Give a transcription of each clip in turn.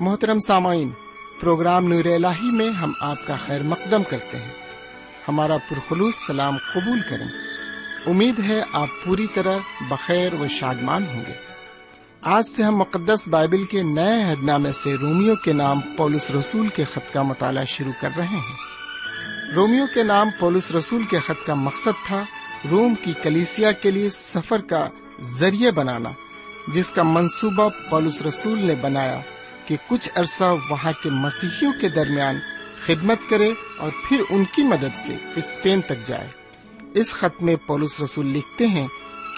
محترم سامعین، پروگرام نور ال میں ہم آپ کا خیر مقدم کرتے ہیں۔ ہمارا پرخلوص سلام قبول کریں۔ امید ہے آپ پوری طرح بخیر و شادمان ہوں گے۔ آج سے ہم مقدس بائبل کے نئے عہد نامے سے رومیو کے نام پولس رسول کے خط کا مطالعہ شروع کر رہے ہیں۔ رومیو کے نام پولس رسول کے خط کا مقصد تھا روم کی کلیسیا کے لیے سفر کا ذریعہ بنانا، جس کا منصوبہ پولس رسول نے بنایا۔ کہ کچھ عرصہ وہاں کے مسیحیوں کے درمیان خدمت کرے اور پھر ان کی مدد سے اسپین تک جائے۔ اس خط میں پولس رسول لکھتے ہیں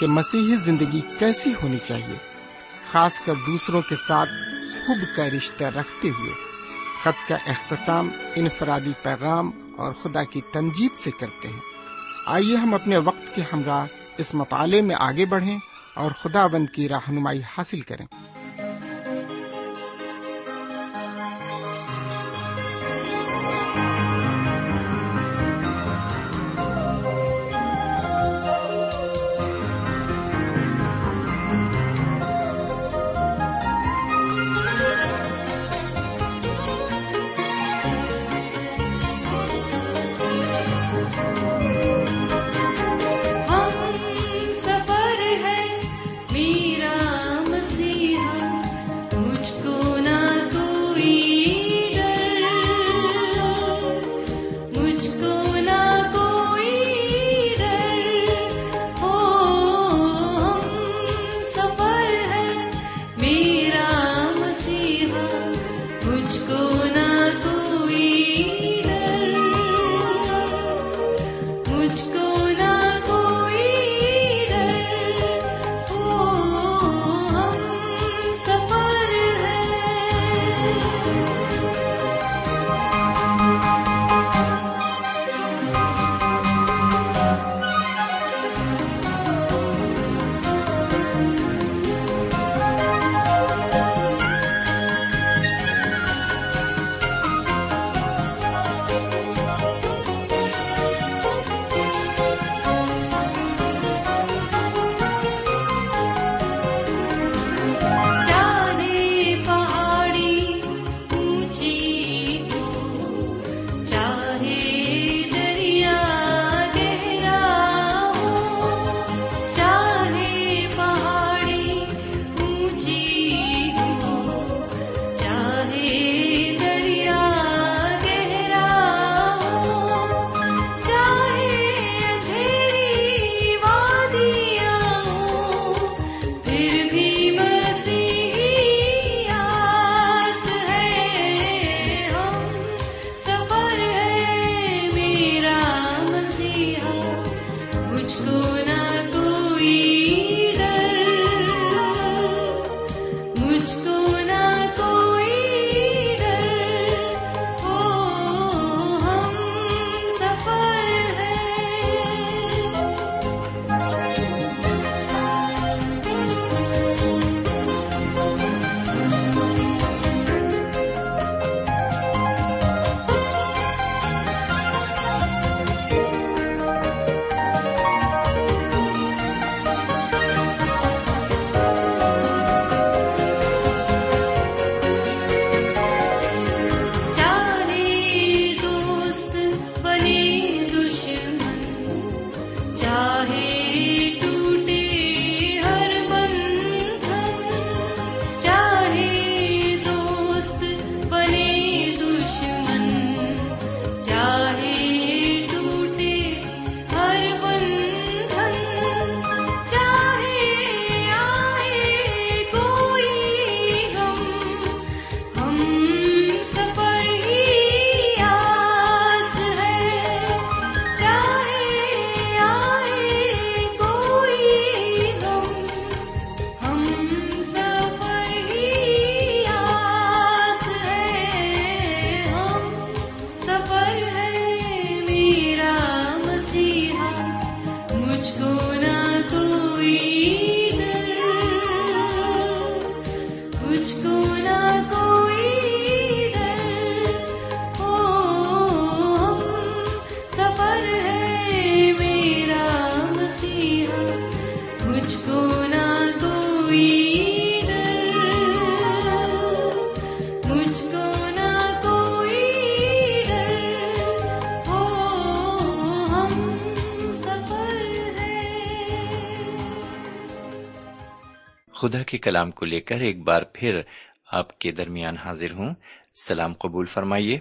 کہ مسیحی زندگی کیسی ہونی چاہیے، خاص کر دوسروں کے ساتھ خوب کا رشتہ رکھتے ہوئے۔ خط کا اختتام انفرادی پیغام اور خدا کی تمجید سے کرتے ہیں۔ آئیے ہم اپنے وقت کے ہمراہ اس مطالعے میں آگے بڑھیں اور خدا بند کی رہنمائی حاصل کریں۔ خدا کے کلام کو لے کر ایک بار پھر آپ کے درمیان حاضر ہوں۔ سلام قبول فرمائیے۔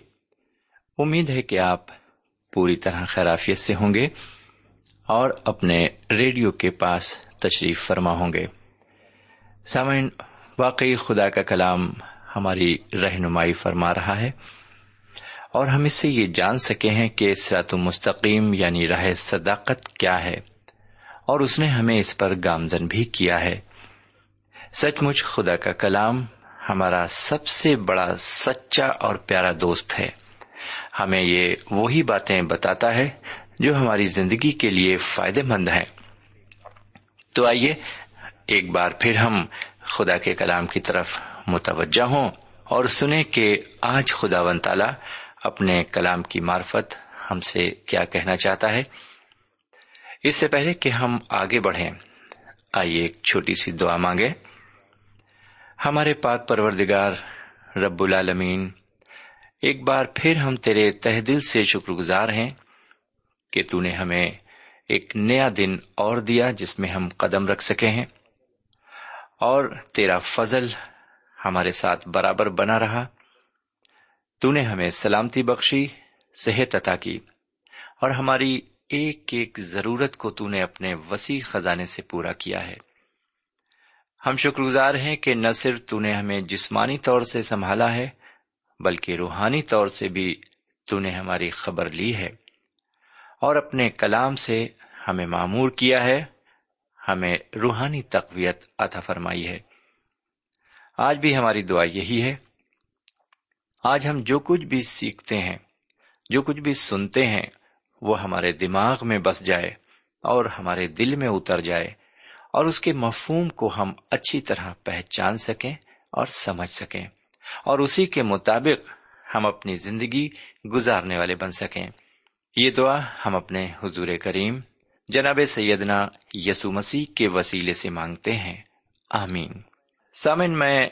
امید ہے کہ آپ پوری طرح خیرافیت سے ہوں گے اور اپنے ریڈیو کے پاس تشریف فرما ہوں گے۔ سامعین، واقعی خدا کا کلام ہماری رہنمائی فرما رہا ہے اور ہم اس سے یہ جان سکے ہیں کہ سرات مستقیم یعنی راہ صداقت کیا ہے اور اس نے ہمیں اس پر گامزن بھی کیا ہے۔ سچ مچ خدا کا کلام ہمارا سب سے بڑا سچا اور پیارا دوست ہے۔ ہمیں یہ وہی باتیں بتاتا ہے جو ہماری زندگی کے لیے فائدے مند ہیں۔ تو آئیے ایک بار پھر ہم خدا کے کلام کی طرف متوجہ ہوں اور سنیں کہ آج خدا ون تعالی اپنے کلام کی معرفت ہم سے کیا کہنا چاہتا ہے۔ اس سے پہلے کہ ہم آگے بڑھیں، آئیے ایک چھوٹی سی دعا مانگے ہمارے پاک پروردگار رب العالمین، ایک بار پھر ہم تیرے تہ دل سے شکر گزار ہیں کہ تو نے ہمیں ایک نیا دن اور دیا جس میں ہم قدم رکھ سکے ہیں اور تیرا فضل ہمارے ساتھ برابر بنا رہا۔ تو نے ہمیں سلامتی بخشی، صحت عطا کی اور ہماری ایک ایک ضرورت کو تو نے اپنے وسیع خزانے سے پورا کیا ہے۔ ہم شکر گزار ہیں کہ نہ صرف تو نے ہمیں جسمانی طور سے سنبھالا ہے، بلکہ روحانی طور سے بھی تو نے ہماری خبر لی ہے۔ اور اپنے کلام سے ہمیں معمور کیا ہے، ہمیں روحانی تقویت عطا فرمائی ہے۔ آج بھی ہماری دعا یہی ہے۔ آج ہم جو کچھ بھی سیکھتے ہیں، جو کچھ بھی سنتے ہیں، وہ ہمارے دماغ میں بس جائے اور ہمارے دل میں اتر جائے۔ اور اس کے مفہوم کو ہم اچھی طرح پہچان سکیں اور سمجھ سکیں اور اسی کے مطابق ہم اپنی زندگی گزارنے والے بن سکیں۔ یہ دعا ہم اپنے حضور کریم جناب سیدنا یسو مسیح کے وسیلے سے مانگتے ہیں۔ آمین۔ سامن میں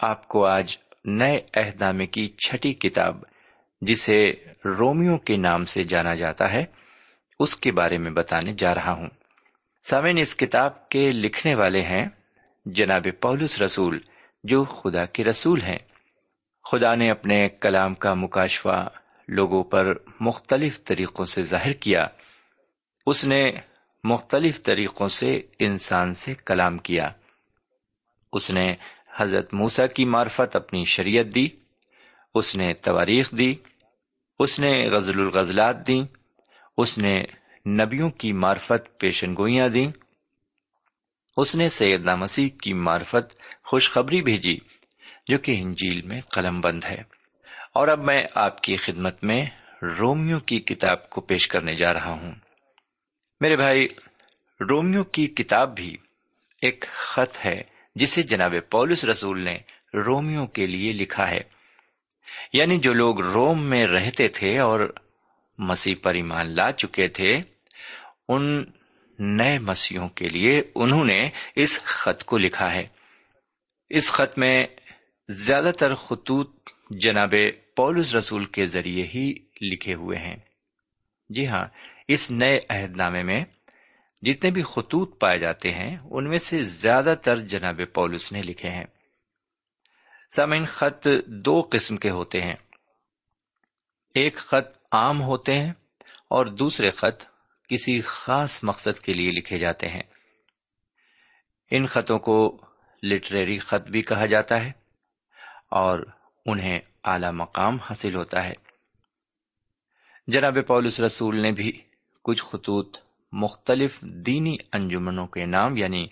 آپ کو آج نئے عہد نامے کی چھٹی کتاب جسے رومیو کے نام سے جانا جاتا ہے، اس کے بارے میں بتانے جا رہا ہوں۔ سامن اس کتاب کے لکھنے والے ہیں جناب پولس رسول، جو خدا کے رسول ہیں۔ خدا نے اپنے کلام کا مکاشفہ لوگوں پر مختلف طریقوں سے ظاہر کیا۔ اس نے مختلف طریقوں سے انسان سے کلام کیا۔ اس نے حضرت موسا کی معرفت اپنی شریعت دی۔ اس نے تواریخ دی۔ اس نے غزل الغزلات دی۔ اس نے نبیوں کی معرفت پیشن گوئیاں دیں۔ اس نے سیدنا مسیح کی معرفت خوشخبری بھیجی، جو کہ انجیل میں قلم بند ہے۔ اور اب میں آپ کی خدمت میں رومیو کی کتاب کو پیش کرنے جا رہا ہوں۔ میرے بھائی رومیو کی کتاب بھی ایک خط ہے، جسے جناب پولس رسول نے رومیو کے لیے لکھا ہے۔ یعنی جو لوگ روم میں رہتے تھے اور مسیح پر ایمان لا چکے تھے، ان نئے مسیحوں کے لیے انہوں نے اس خط کو لکھا ہے۔ اس خط میں زیادہ تر خطوط جناب پولس رسول کے ذریعے ہی لکھے ہوئے ہیں۔ جی ہاں اس نئے عہد نامے میں جتنے بھی خطوط پائے جاتے ہیں، ان میں سے زیادہ تر جناب پولس نے لکھے ہیں۔ سامعین، خط دو قسم کے ہوتے ہیں۔ ایک خط عام ہوتے ہیں اور دوسرے خط کسی خاص مقصد کے لیے لکھے جاتے ہیں۔ ان خطوں کو لٹریری خط بھی کہا جاتا ہے اور انہیں اعلی مقام حاصل ہوتا ہے۔ جناب پولس رسول نے بھی کچھ خطوط مختلف دینی انجمنوں کے نام یعنی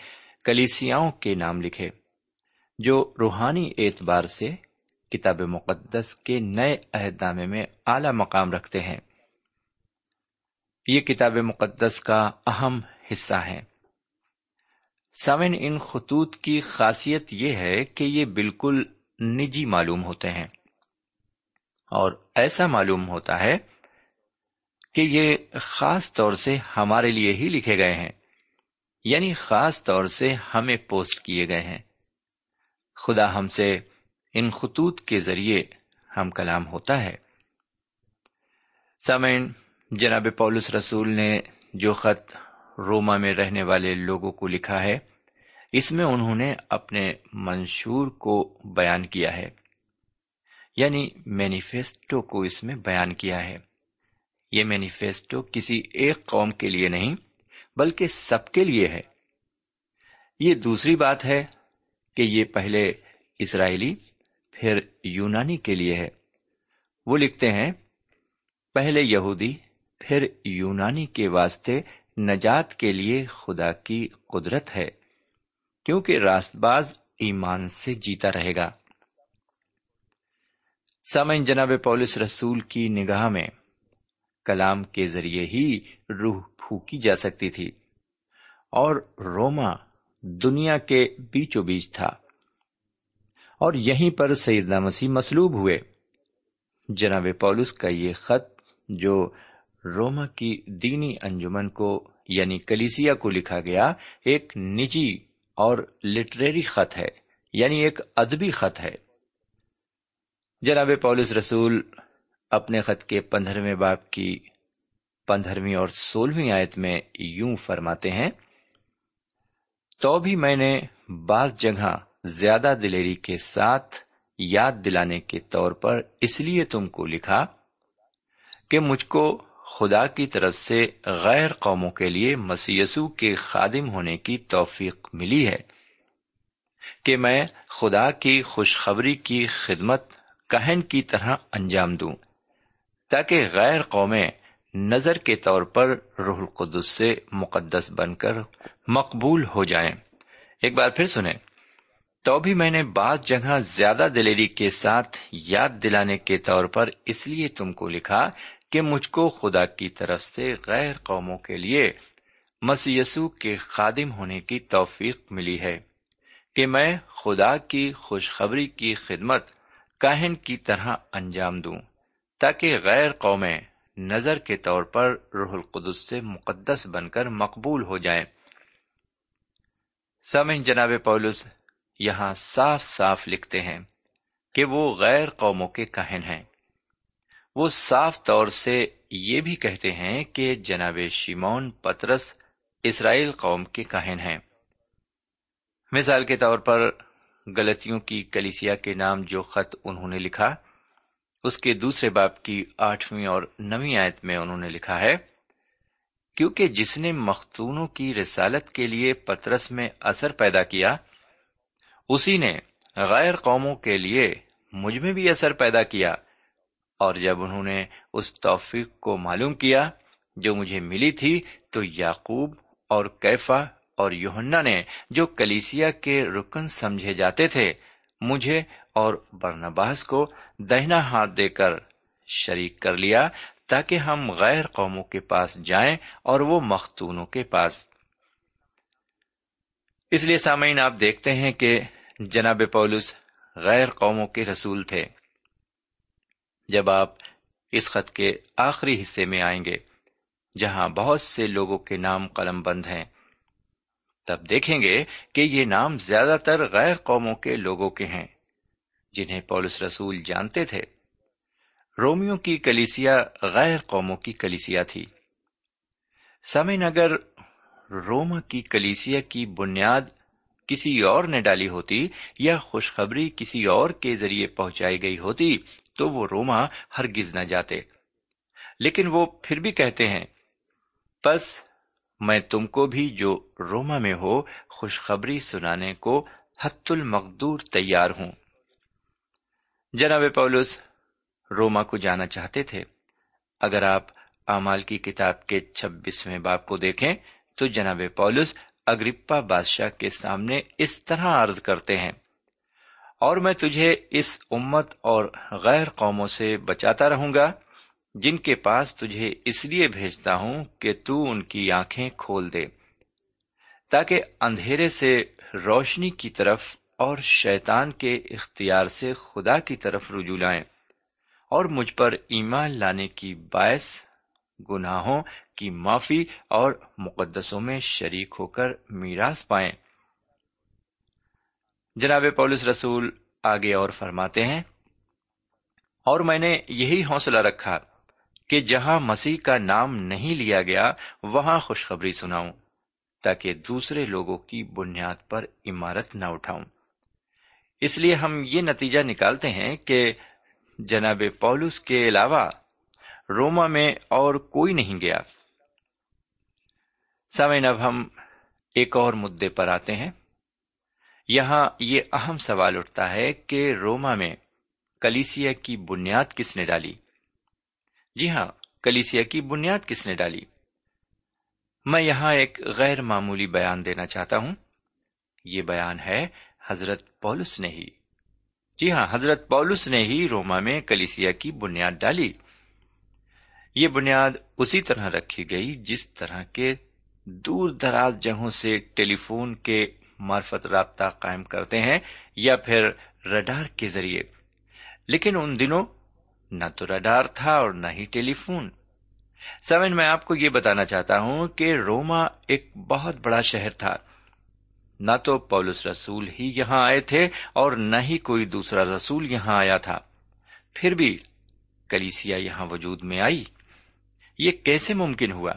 کلیسیاؤں کے نام لکھے جو روحانی اعتبار سے کتاب مقدس کے نئے عہد نامے میں اعلی مقام رکھتے ہیں۔ یہ کتاب مقدس کا اہم حصہ ہے۔ سمن ان خطوط کی خاصیت یہ ہے کہ یہ بالکل نجی معلوم ہوتے ہیں۔ اور ایسا معلوم ہوتا ہے کہ یہ خاص طور سے ہمارے لیے ہی لکھے گئے ہیں۔ یعنی خاص طور سے ہمیں پوسٹ کیے گئے ہیں۔ خدا ہم سے ان خطوط کے ذریعے ہم کلام ہوتا ہے۔ سمین جناب پولس رسول نے جو خط روما میں رہنے والے لوگوں کو لکھا ہے، اس میں انہوں نے اپنے منشور کو بیان کیا ہے۔ یعنی مینیفیسٹو کو اس میں بیان کیا ہے۔ یہ مینیفیسٹو کسی ایک قوم کے لیے نہیں، بلکہ سب کے لیے ہے۔ یہ دوسری بات ہے کہ یہ پہلے اسرائیلی پھر یونانی کے لیے ہے۔ وہ لکھتے ہیں، پہلے یہودی، پھر یونانی کے واسطے نجات کے لیے خدا کی قدرت ہے، کیونکہ راست باز ایمان سے جیتا رہے گا۔ سامعین جناب پولس رسول کی نگاہ میں کلام کے ذریعے ہی روح پھوکی جا سکتی تھی، اور روما دنیا کے بیچو بیچ تھا۔ اور یہیں پر سیدنا مسیح مسلوب ہوئے۔ جناب پولس کا یہ خط جو روما کی دینی انجمن کو یعنی کلیسیا کو لکھا گیا، ایک نجی اور لٹریری خط ہے یعنی ایک ادبی خط ہے۔ جناب پولس رسول، اپنے خط کے پندرہویں باپ کی پندرہویں اور سولہویں آیت میں یوں فرماتے ہیں، تو بھی میں نے بعض جگہ زیادہ دلیری کے ساتھ یاد دلانے کے طور پر اس لیے تم کو لکھا کہ مجھ کو خدا کی طرف سے غیر قوموں کے لیے مسیسو کے خادم ہونے کی توفیق ملی ہے کہ میں خدا کی خوشخبری کی خدمت کہن کی طرح انجام دوں، تاکہ غیر قومیں نظر کے طور پر روح القدس سے مقدس بن کر مقبول ہو جائیں۔ ایک بار پھر سنیں۔ تو بھی میں نے بعض جگہ زیادہ دلیری کے ساتھ یاد دلانے کے طور پر اس لیے تم کو لکھا کہ مجھ کو خدا کی طرف سے غیر قوموں کے لیے مسیسو کے خادم ہونے کی توفیق ملی ہے کہ میں خدا کی خوشخبری کی خدمت کاہن کی طرح انجام دوں، تاکہ غیر قومیں نظر کے طور پر روح القدس سے مقدس بن کر مقبول ہو جائیں۔ سمن جناب پولس یہاں صاف صاف لکھتے ہیں کہ وہ غیر قوموں کے کہن ہیں۔ وہ صاف طور سے یہ بھی کہتے ہیں کہ جناب شیمون پترس اسرائیل قوم کے کہن ہیں۔ مثال کے طور پر غلطیوں کی کلیسیا کے نام جو خط انہوں نے لکھا، اس کے دوسرے باپ کی آٹھویں اور نویں آیت میں انہوں نے لکھا ہے، کیونکہ جس نے مختونوں کی رسالت کے لیے پترس میں اثر پیدا کیا اسی نے غیر قوموں کے لیے مجھ میں بھی اثر پیدا کیا اور جب انہوں نے اس توفیق کو معلوم کیا جو مجھے ملی تھی، تو یعقوب اور کیفا اور یوہنا نے جو کلیسیا کے رکن سمجھے جاتے تھے، مجھے اور برنباس کو دہنا ہاتھ دے کر شریک کر لیا تاکہ ہم غیر قوموں کے پاس جائیں اور وہ مختونوں کے پاس۔ اس لیے سامعین، آپ دیکھتے ہیں کہ جناب پولس غیر قوموں کے رسول تھے۔ جب آپ اس خط کے آخری حصے میں آئیں گے، جہاں بہت سے لوگوں کے نام قلم بند ہیں، تب دیکھیں گے کہ یہ نام زیادہ تر غیر قوموں کے لوگوں کے ہیں، جنہیں پولس رسول جانتے تھے۔ رومیو کی کلیسیا غیر قوموں کی کلیسیا تھی۔ سمن اگر روما کی کلیسیا کی بنیاد کسی اور نے ڈالی ہوتی یا خوشخبری کسی اور کے ذریعے پہنچائی گئی ہوتی تو وہ روما ہرگز نہ جاتے۔ لیکن وہ پھر بھی کہتے ہیں بس میں تم کو بھی جو روما میں ہو، خوشخبری سنانے کو حت المقدور تیار ہوں۔ جناب پولس، روما کو جانا چاہتے تھے۔ اگر آپ امال کی کتاب کے چھبیسویں باپ کو دیکھیں تو جناب پولس اگرپا بادشاہ کے سامنے اس طرح عرض کرتے ہیں، اور میں تجھے اس امت اور غیر قوموں سے بچاتا رہوں گا، جن کے پاس تجھے اس لیے بھیجتا ہوں کہ تو ان کی آنکھیں کھول دے، تاکہ اندھیرے سے روشنی کی طرف اور شیطان کے اختیار سے خدا کی طرف رجوع لائیں، اور مجھ پر ایمان لانے کی باعث گناہوں کی معافی اور مقدسوں میں شریک ہو کر میراث پائیں۔ جناب پولس رسول آگے اور فرماتے ہیں، اور میں نے یہی حوصلہ رکھا کہ جہاں مسیح کا نام نہیں لیا گیا، وہاں خوشخبری سناؤں، تاکہ دوسرے لوگوں کی بنیاد پر عمارت نہ اٹھاؤں۔ اس لیے ہم یہ نتیجہ نکالتے ہیں کہ جناب پولس کے علاوہ روما میں اور کوئی نہیں گیا۔ سمین اب ہم ایک اور مدے پر آتے ہیں۔ یہاں یہ اہم سوال اٹھتا ہے کہ روما میں کلیسیا کی بنیاد کس نے ڈالی؟ جی ہاں کلیسیا کی بنیاد کس نے ڈالی؟ میں یہاں ایک غیر معمولی بیان دینا چاہتا ہوں۔ یہ بیان ہے، حضرت پولس نے ہی۔ جی ہاں حضرت پولس نے ہی روما میں کلیسیا کی بنیاد ڈالی۔ یہ بنیاد اسی طرح رکھی گئی جس طرح کے دور دراز جگہوں سے ٹیلی فون کے مارفت رابطہ قائم کرتے ہیں یا پھر رڈار کے ذریعے۔ لیکن ان دنوں نہ تو رڈار تھا اور نہ ہی ٹیلی فون سیون میں آپ کو یہ بتانا چاہتا ہوں کہ روما ایک بہت بڑا شہر تھا۔ نہ تو پولس رسول ہی یہاں آئے تھے اور نہ ہی کوئی دوسرا رسول یہاں آیا تھا۔ پھر بھی کلیسیا یہاں وجود میں آئی۔ یہ کیسے ممکن ہوا؟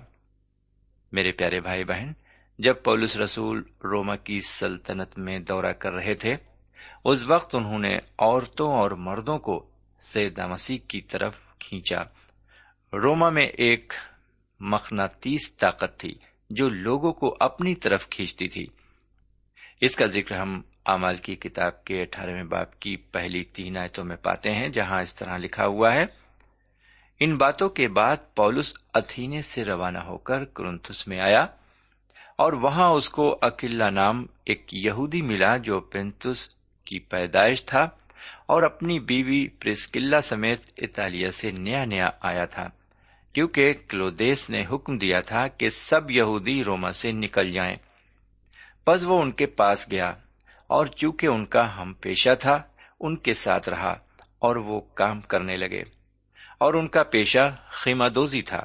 میرے پیارے بھائی بہن، جب پولس رسول روما کی سلطنت میں دورہ کر رہے تھے، اس وقت انہوں نے عورتوں اور مردوں کو سیدہ مسیح کی طرف کھینچا۔ روما میں ایک مخناطیس طاقت تھی جو لوگوں کو اپنی طرف کھینچتی تھی۔ اس کا ذکر ہم امال کی کتاب کے اٹھارہویں باپ کی پہلی تین آیتوں میں پاتے ہیں، جہاں اس طرح لکھا ہوا ہے ان باتوں کے بعد پولس اتھینے سے روانہ ہو کر کرنتھس میں آیا اور وہاں اس کو اکیلا نام ایک یہودی ملا جو پینتس کی پیدائش تھا اور اپنی بیوی پرسکلا سمیت اطالیہ سے نیا نیا آیا تھا، کیونکہ کلودیس نے حکم دیا تھا کہ سب یہودی روما سے نکل جائیں۔ پس وہ ان کے پاس گیا اور چونکہ ان کا ہم پیشہ تھا، ان کے ساتھ رہا اور وہ کام کرنے لگے۔ اور ان کا پیشہ خیمہ دوزی تھا۔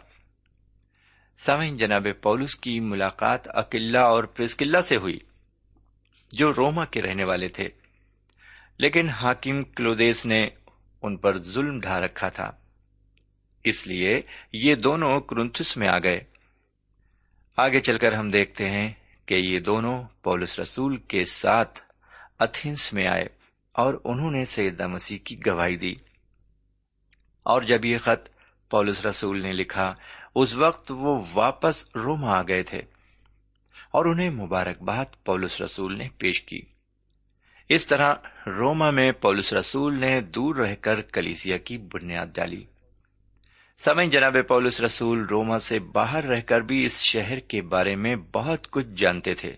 سوئن جناب پولس کی ملاقات اکلا اور پرسکلا سے ہوئی، جو روما کے رہنے والے تھے۔ لیکن حاکم کلودیس نے ان پر ظلم ڈھا رکھا تھا۔ اس لیے یہ دونوں کرنتھس میں آ گئے۔ آگے چل کر ہم دیکھتے ہیں کہ یہ دونوں پولس رسول کے ساتھ اتھنس میں آئے اور انہوں نے سیدہ مسیح کی گواہی دی۔ اور جب یہ خط پولس رسول نے لکھا، اس وقت وہ واپس روما آ گئے تھے اور انہیں مبارکباد پولس رسول نے پیش کی۔ اس طرح روما میں پولس رسول نے دور رہ کر کلیسیا کی بنیاد ڈالی۔ سمے جناب پولس رسول، روما سے باہر رہ کر بھی اس شہر کے بارے میں بہت کچھ جانتے تھے۔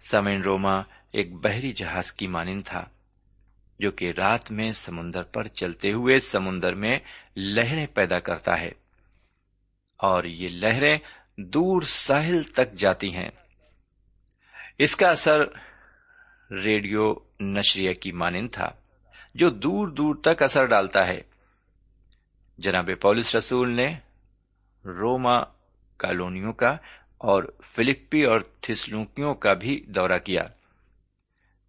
سمین روما ایک بحری جہاز کی مانند تھا۔ جو کہ رات میں سمندر پر چلتے ہوئے سمندر میں لہریں پیدا کرتا ہے۔ اور یہ لہریں دور ساحل تک جاتی ہیں۔ اس کا اثر ریڈیو نشریہ کی مانند تھا، جو دور دور تک اثر ڈالتا ہے۔ جناب پولس رسول نے روما کالونیوں کا اور فلپی اور تھسلوکیوں کا بھی دورہ کیا۔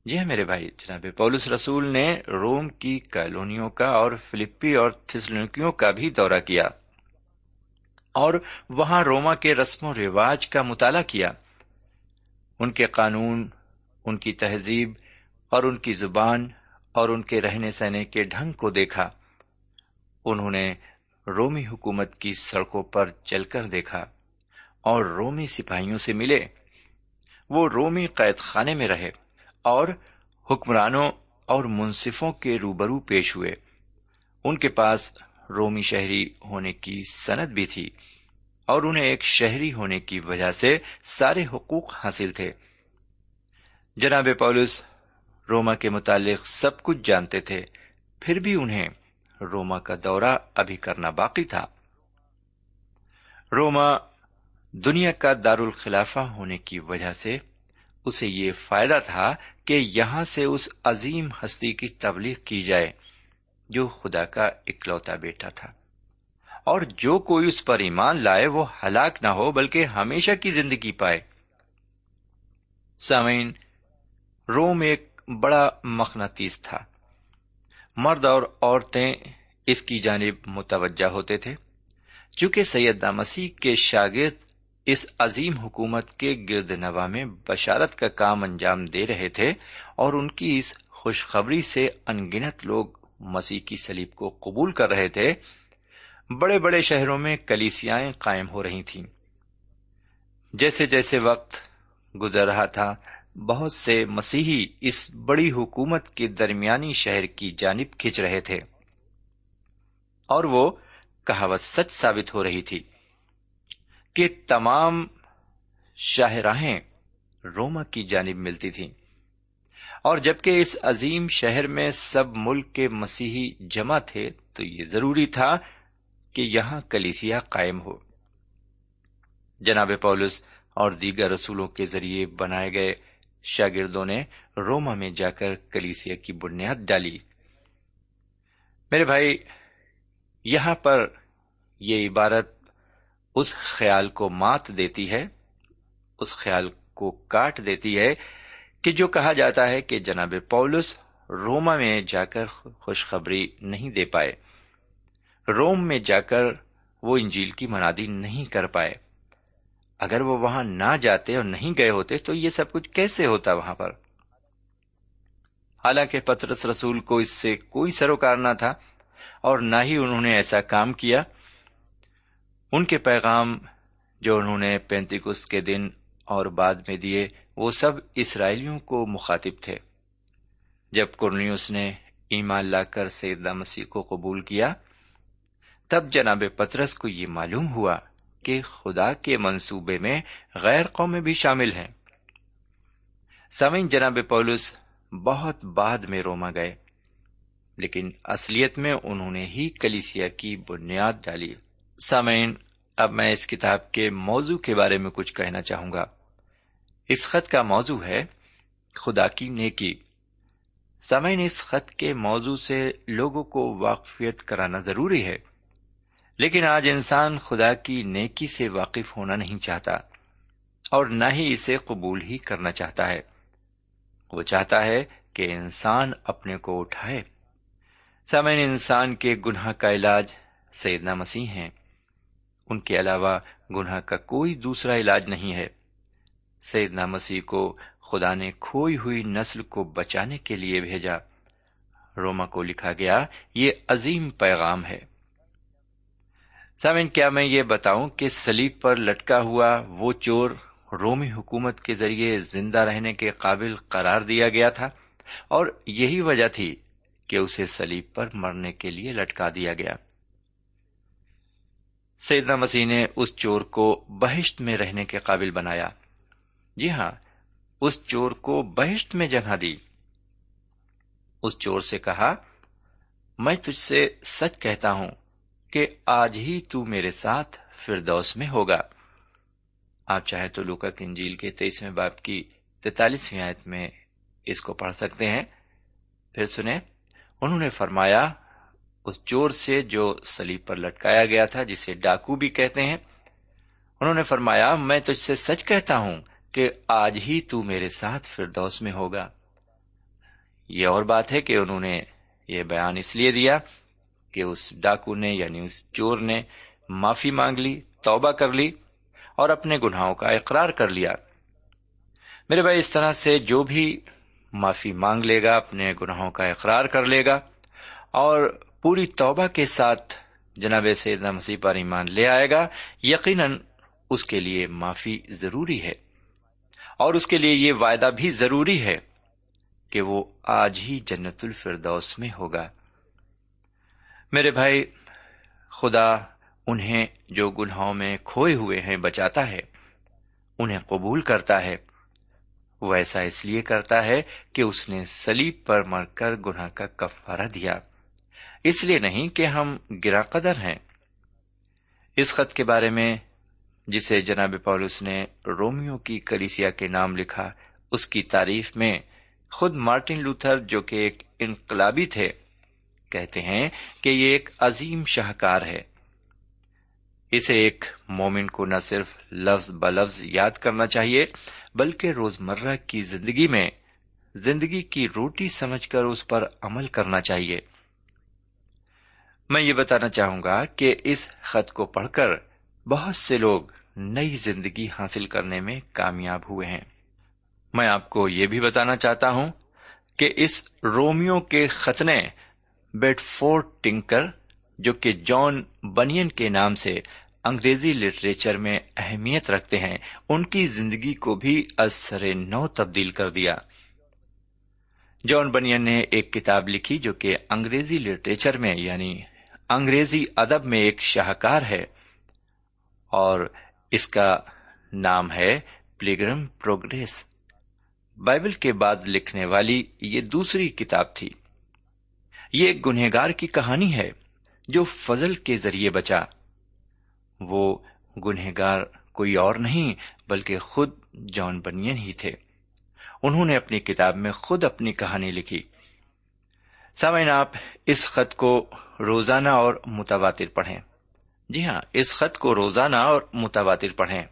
جی ہاں میرے بھائی جناب پولس رسول نے روم کی کالونیوں کا اور فلپی اور تھسلوکیوں کا بھی دورہ کیا اور وہاں روما کے رسم و رواج کا مطالعہ کیا۔ ان کے قانون، ان کی تہذیب اور ان کی زبان اور ان کے رہنے سہنے کے ڈھنگ کو دیکھا۔ انہوں نے رومی حکومت کی سڑکوں پر چل کر دیکھا اور رومی سپاہیوں سے ملے۔ وہ رومی قید خانے میں رہے۔ اور حکمرانوں اور منصفوں کے روبرو پیش ہوئے۔ ان کے پاس رومی شہری ہونے کی سند بھی تھی اور انہیں ایک شہری ہونے کی وجہ سے سارے حقوق حاصل تھے۔ جناب پولس، روما کے متعلق سب کچھ جانتے تھے، پھر بھی انہیں روما کا دورہ ابھی کرنا باقی تھا۔ روما دنیا کا دارالخلافہ ہونے کی وجہ سے اسے یہ فائدہ تھا کہ یہاں سے اس عظیم ہستی کی تبلیغ کی جائے، جو خدا کا اکلوتا بیٹا تھا۔ اور جو کوئی اس پر ایمان لائے، وہ ہلاک نہ ہو، بلکہ ہمیشہ کی زندگی پائے۔ سامعین، روم ایک بڑا مخناطیس تھا۔ مرد اور عورتیں اس کی جانب متوجہ ہوتے تھے، چونکہ سیدہ مسیح کے شاگرد اس عظیم حکومت کے گرد نوا میں بشارت کا کام انجام دے رہے تھے اور ان کی اس خوشخبری سے انگنت لوگ مسیح کی سلیب کو قبول کر رہے تھے۔ بڑے بڑے شہروں میں کلیسیاں قائم ہو رہی تھیں۔ جیسے جیسے وقت گزر رہا تھا، بہت سے مسیحی اس بڑی حکومت کے درمیانی شہر کی جانب کھینچ رہے تھے۔ اور وہ کہاوت سچ ثابت ہو رہی تھی۔ کہ تمام شاہراہیں روما کی جانب ملتی تھیں۔ اور جبکہ اس عظیم شہر میں سب ملک کے مسیحی جمع تھے، تو یہ ضروری تھا کہ یہاں کلیسیا قائم ہو۔ جناب پولس اور دیگر رسولوں کے ذریعے بنائے گئے شاگردوں نے روما میں جا کر کلیسیا کی بنیاد ڈالی۔ میرے بھائی، یہاں پر یہ عبارت اس خیال کو مات دیتی ہے، اس خیال کو کاٹ دیتی ہے کہ جو کہا جاتا ہے کہ جناب پولس روما میں جا کر خوشخبری نہیں دے پائے۔ روم میں جا کر وہ انجیل کی منادی نہیں کر پائے۔ اگر وہ وہاں نہ جاتے اور نہیں گئے ہوتے تو یہ سب کچھ کیسے ہوتا وہاں پر؟ حالانکہ پترس رسول کو اس سے کوئی سروکار نہ تھا اور نہ ہی انہوں نے ایسا کام کیا ان کے پیغام جو انہوں نے پینتیکس کے دن اور بعد میں دیے، وہ سب اسرائیلیوں کو مخاطب تھے۔ جب کرنیوس نے ایمان لا کر سیدہ مسیح کو قبول کیا، تب جناب پترس کو یہ معلوم ہوا کہ خدا کے منصوبے میں غیر قومیں بھی شامل ہیں۔ سمین جناب پولس بہت بعد میں روما گئے، لیکن اصلیت میں انہوں نے ہی کلیسیا کی بنیاد ڈالی۔ سامعین اب میں اس کتاب کے موضوع کے بارے میں کچھ کہنا چاہوں گا۔ اس خط کا موضوع ہے خدا کی نیکی۔ سامعین، اس خط کے موضوع سے لوگوں کو واقفیت کرانا ضروری ہے۔ لیکن آج انسان خدا کی نیکی سے واقف ہونا نہیں چاہتا اور نہ ہی اسے قبول ہی کرنا چاہتا ہے۔ وہ چاہتا ہے کہ انسان اپنے کو اٹھائے۔ سمن انسان کے گناہ کا علاج سیدنا مسیح ہیں۔ ان کے علاوہ گناہ کا کوئی دوسرا علاج نہیں ہے۔ سیدنا مسیح کو خدا نے کھوئی ہوئی نسل کو بچانے کے لیے بھیجا۔ روما کو لکھا گیا، یہ عظیم پیغام ہے۔ سامن کیا میں یہ بتاؤں کہ سلیب پر لٹکا ہوا وہ چور رومی حکومت کے ذریعے زندہ رہنے کے قابل قرار دیا گیا تھا اور یہی وجہ تھی کہ اسے سلیب پر مرنے کے لیے لٹکا دیا گیا۔ سیدنا مسیح نے اس چور کو بہشت میں رہنے کے قابل بنایا۔ جی ہاں اس چور کو بہشت میں جگہ دی۔ اس چور سے کہا، میں تجھ سے سچ کہتا ہوں کہ آج ہی تو میرے ساتھ فردوس میں ہوگا۔ آپ چاہے تو لوکا کنجیل کے تیسویں باپ کی تینتالیسویں آیت میں اس کو پڑھ سکتے ہیں۔ پھر سنیں، انہوں نے فرمایا اس چور سے جو سلیب پر لٹکایا گیا تھا، جسے ڈاکو بھی کہتے ہیں، انہوں نے فرمایا، میں تجھ سے سچ کہتا ہوں کہ آج ہی تو میرے ساتھ فردوس میں ہوگا۔ یہ اور بات ہے کہ انہوں نے یہ بیان اس لیے دیا کہ اس ڈاکو نے یعنی اس چور نے معافی مانگ لی، توبہ کر لی اور اپنے گناہوں کا اقرار کر لیا۔ میرے بھائی، اس طرح سے جو بھی معافی مانگ لے گا، اپنے گناہوں کا اقرار کر لے گا اور پوری توبہ کے ساتھ جناب سیدنا مسیح پر ایمان لے آئے گا، یقیناً اس کے لیے معافی ضروری ہے۔ اور اس کے لیے یہ وعدہ بھی ضروری ہے کہ وہ آج ہی جنت الفردوس میں ہوگا۔ میرے بھائی، خدا انہیں جو گناہوں میں کھوئے ہوئے ہیں بچاتا ہے، انہیں قبول کرتا ہے۔ وہ ایسا اس لیے کرتا ہے کہ اس نے سلیب پر مر کر گناہ کا کفارہ دیا۔ اس لیے نہیں کہ ہم گرا قدر ہیں۔ اس خط کے بارے میں، جسے جناب پولس نے رومیو کی کلیسیا کے نام لکھا، اس کی تعریف میں خود مارٹن لوتھر، جو کہ ایک انقلابی تھے، کہتے ہیں کہ یہ ایک عظیم شاہکار ہے۔ اسے ایک مومن کو نہ صرف لفظ بلفظ یاد کرنا چاہیے، بلکہ روزمرہ کی زندگی میں، زندگی کی روٹی سمجھ کر اس پر عمل کرنا چاہیے۔ میں یہ بتانا چاہوں گا کہ اس خط کو پڑھ کر بہت سے لوگ نئی زندگی حاصل کرنے میں کامیاب ہوئے ہیں۔ میں آپ کو یہ بھی بتانا چاہتا ہوں کہ اس رومیو کے ختنے بیڈ فورٹ ٹنکر، جو کہ جان بنین کے نام سے انگریزی لٹریچر میں اہمیت رکھتے ہیں، ان کی زندگی کو بھی اثر نو تبدیل کر دیا۔ جان بنین نے ایک کتاب لکھی جو کہ انگریزی لٹریچر میں یعنی انگریزی ادب میں ایک شاہکار ہے اور اس کا نام ہے پلیگرم پروگریس۔ بائبل کے بعد لکھنے والی یہ دوسری کتاب تھی۔ یہ ایک گنہگار کی کہانی ہے جو فضل کے ذریعے بچا۔ وہ گنہگار کوئی اور نہیں بلکہ خود جان بنین ہی تھے۔ انہوں نے اپنی کتاب میں خود اپنی کہانی لکھی۔ سامعین، آپ اس خط کو روزانہ اور متواتر پڑھیں۔ جی ہاں اس خط کو روزانہ اور متواتر پڑھیں۔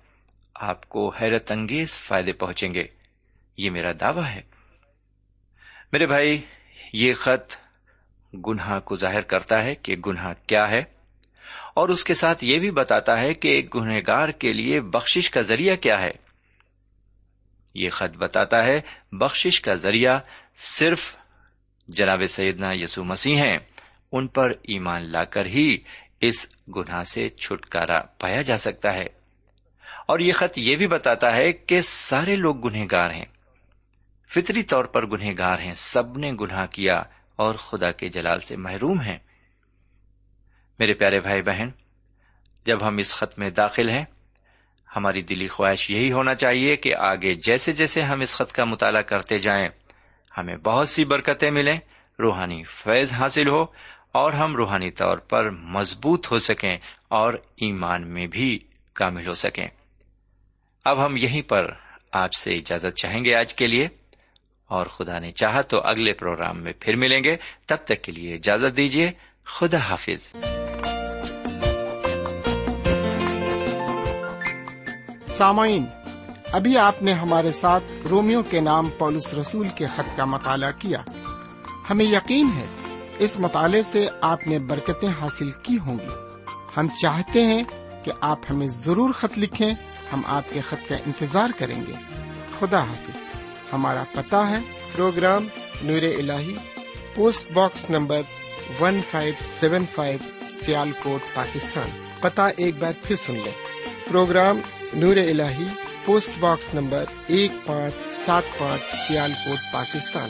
آپ کو حیرت انگیز فائدے پہنچیں گے۔ یہ میرا دعویٰ ہے۔ میرے بھائی، یہ خط گناہ کو ظاہر کرتا ہے کہ گناہ کیا ہے، اور اس کے ساتھ یہ بھی بتاتا ہے کہ ایک گنہگار کے لیے بخشش کا ذریعہ کیا ہے۔ یہ خط بتاتا ہے، بخشش کا ذریعہ صرف جناب سیدنا یسو مسیح ہیں۔ ان پر ایمان لا کر ہی اس گناہ سے چھٹکارا پایا جا سکتا ہے۔ اور یہ خط یہ بھی بتاتا ہے کہ سارے لوگ گنہگار ہیں۔ فطری طور پر گنہگار ہیں، سب نے گناہ کیا اور خدا کے جلال سے محروم ہیں۔ میرے پیارے بھائی بہن، جب ہم اس خط میں داخل ہیں، ہماری دلی خواہش یہی ہونا چاہیے کہ آگے جیسے جیسے ہم اس خط کا مطالعہ کرتے جائیں، ہمیں بہت سی برکتیں ملیں، روحانی فیض حاصل ہو اور ہم روحانی طور پر مضبوط ہو سکیں اور ایمان میں بھی کامل ہو سکیں۔ اب ہم یہیں پر آپ سے اجازت چاہیں گے آج کے لیے۔ اور خدا نے چاہا تو اگلے پروگرام میں پھر ملیں گے۔ تب تک کے لیے اجازت دیجیے۔ خدا حافظ۔ سامعین، ابھی آپ نے ہمارے ساتھ رومیو کے نام پولس رسول کے خط کا مطالعہ کیا۔ ہمیں یقین ہے اس مطالعے سے آپ نے برکتیں حاصل کی ہوں گی۔ ہم چاہتے ہیں کہ آپ ہمیں ضرور خط لکھیں، ہم آپ کے خط کا انتظار کریں گے۔ خدا حافظ۔ ہمارا پتا ہے، پروگرام نور ال post box number one five seven five Sialkot Pakistan. پتا ایک بار پھر سن لیں۔ پروگرام نور ال پوسٹ باکس نمبر ایک پانچ، سات پانچ سیال کوٹ Pakistan.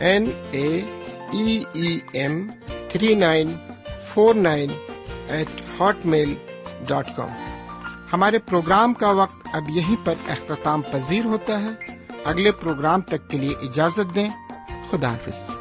N A M three nine four nine eight hotmail dot com ہمارے پروگرام کا وقت اب یہیں پر اختتام پذیر ہوتا ہے۔ اگلے پروگرام تک کے لیے اجازت دیں۔ خدا حافظ۔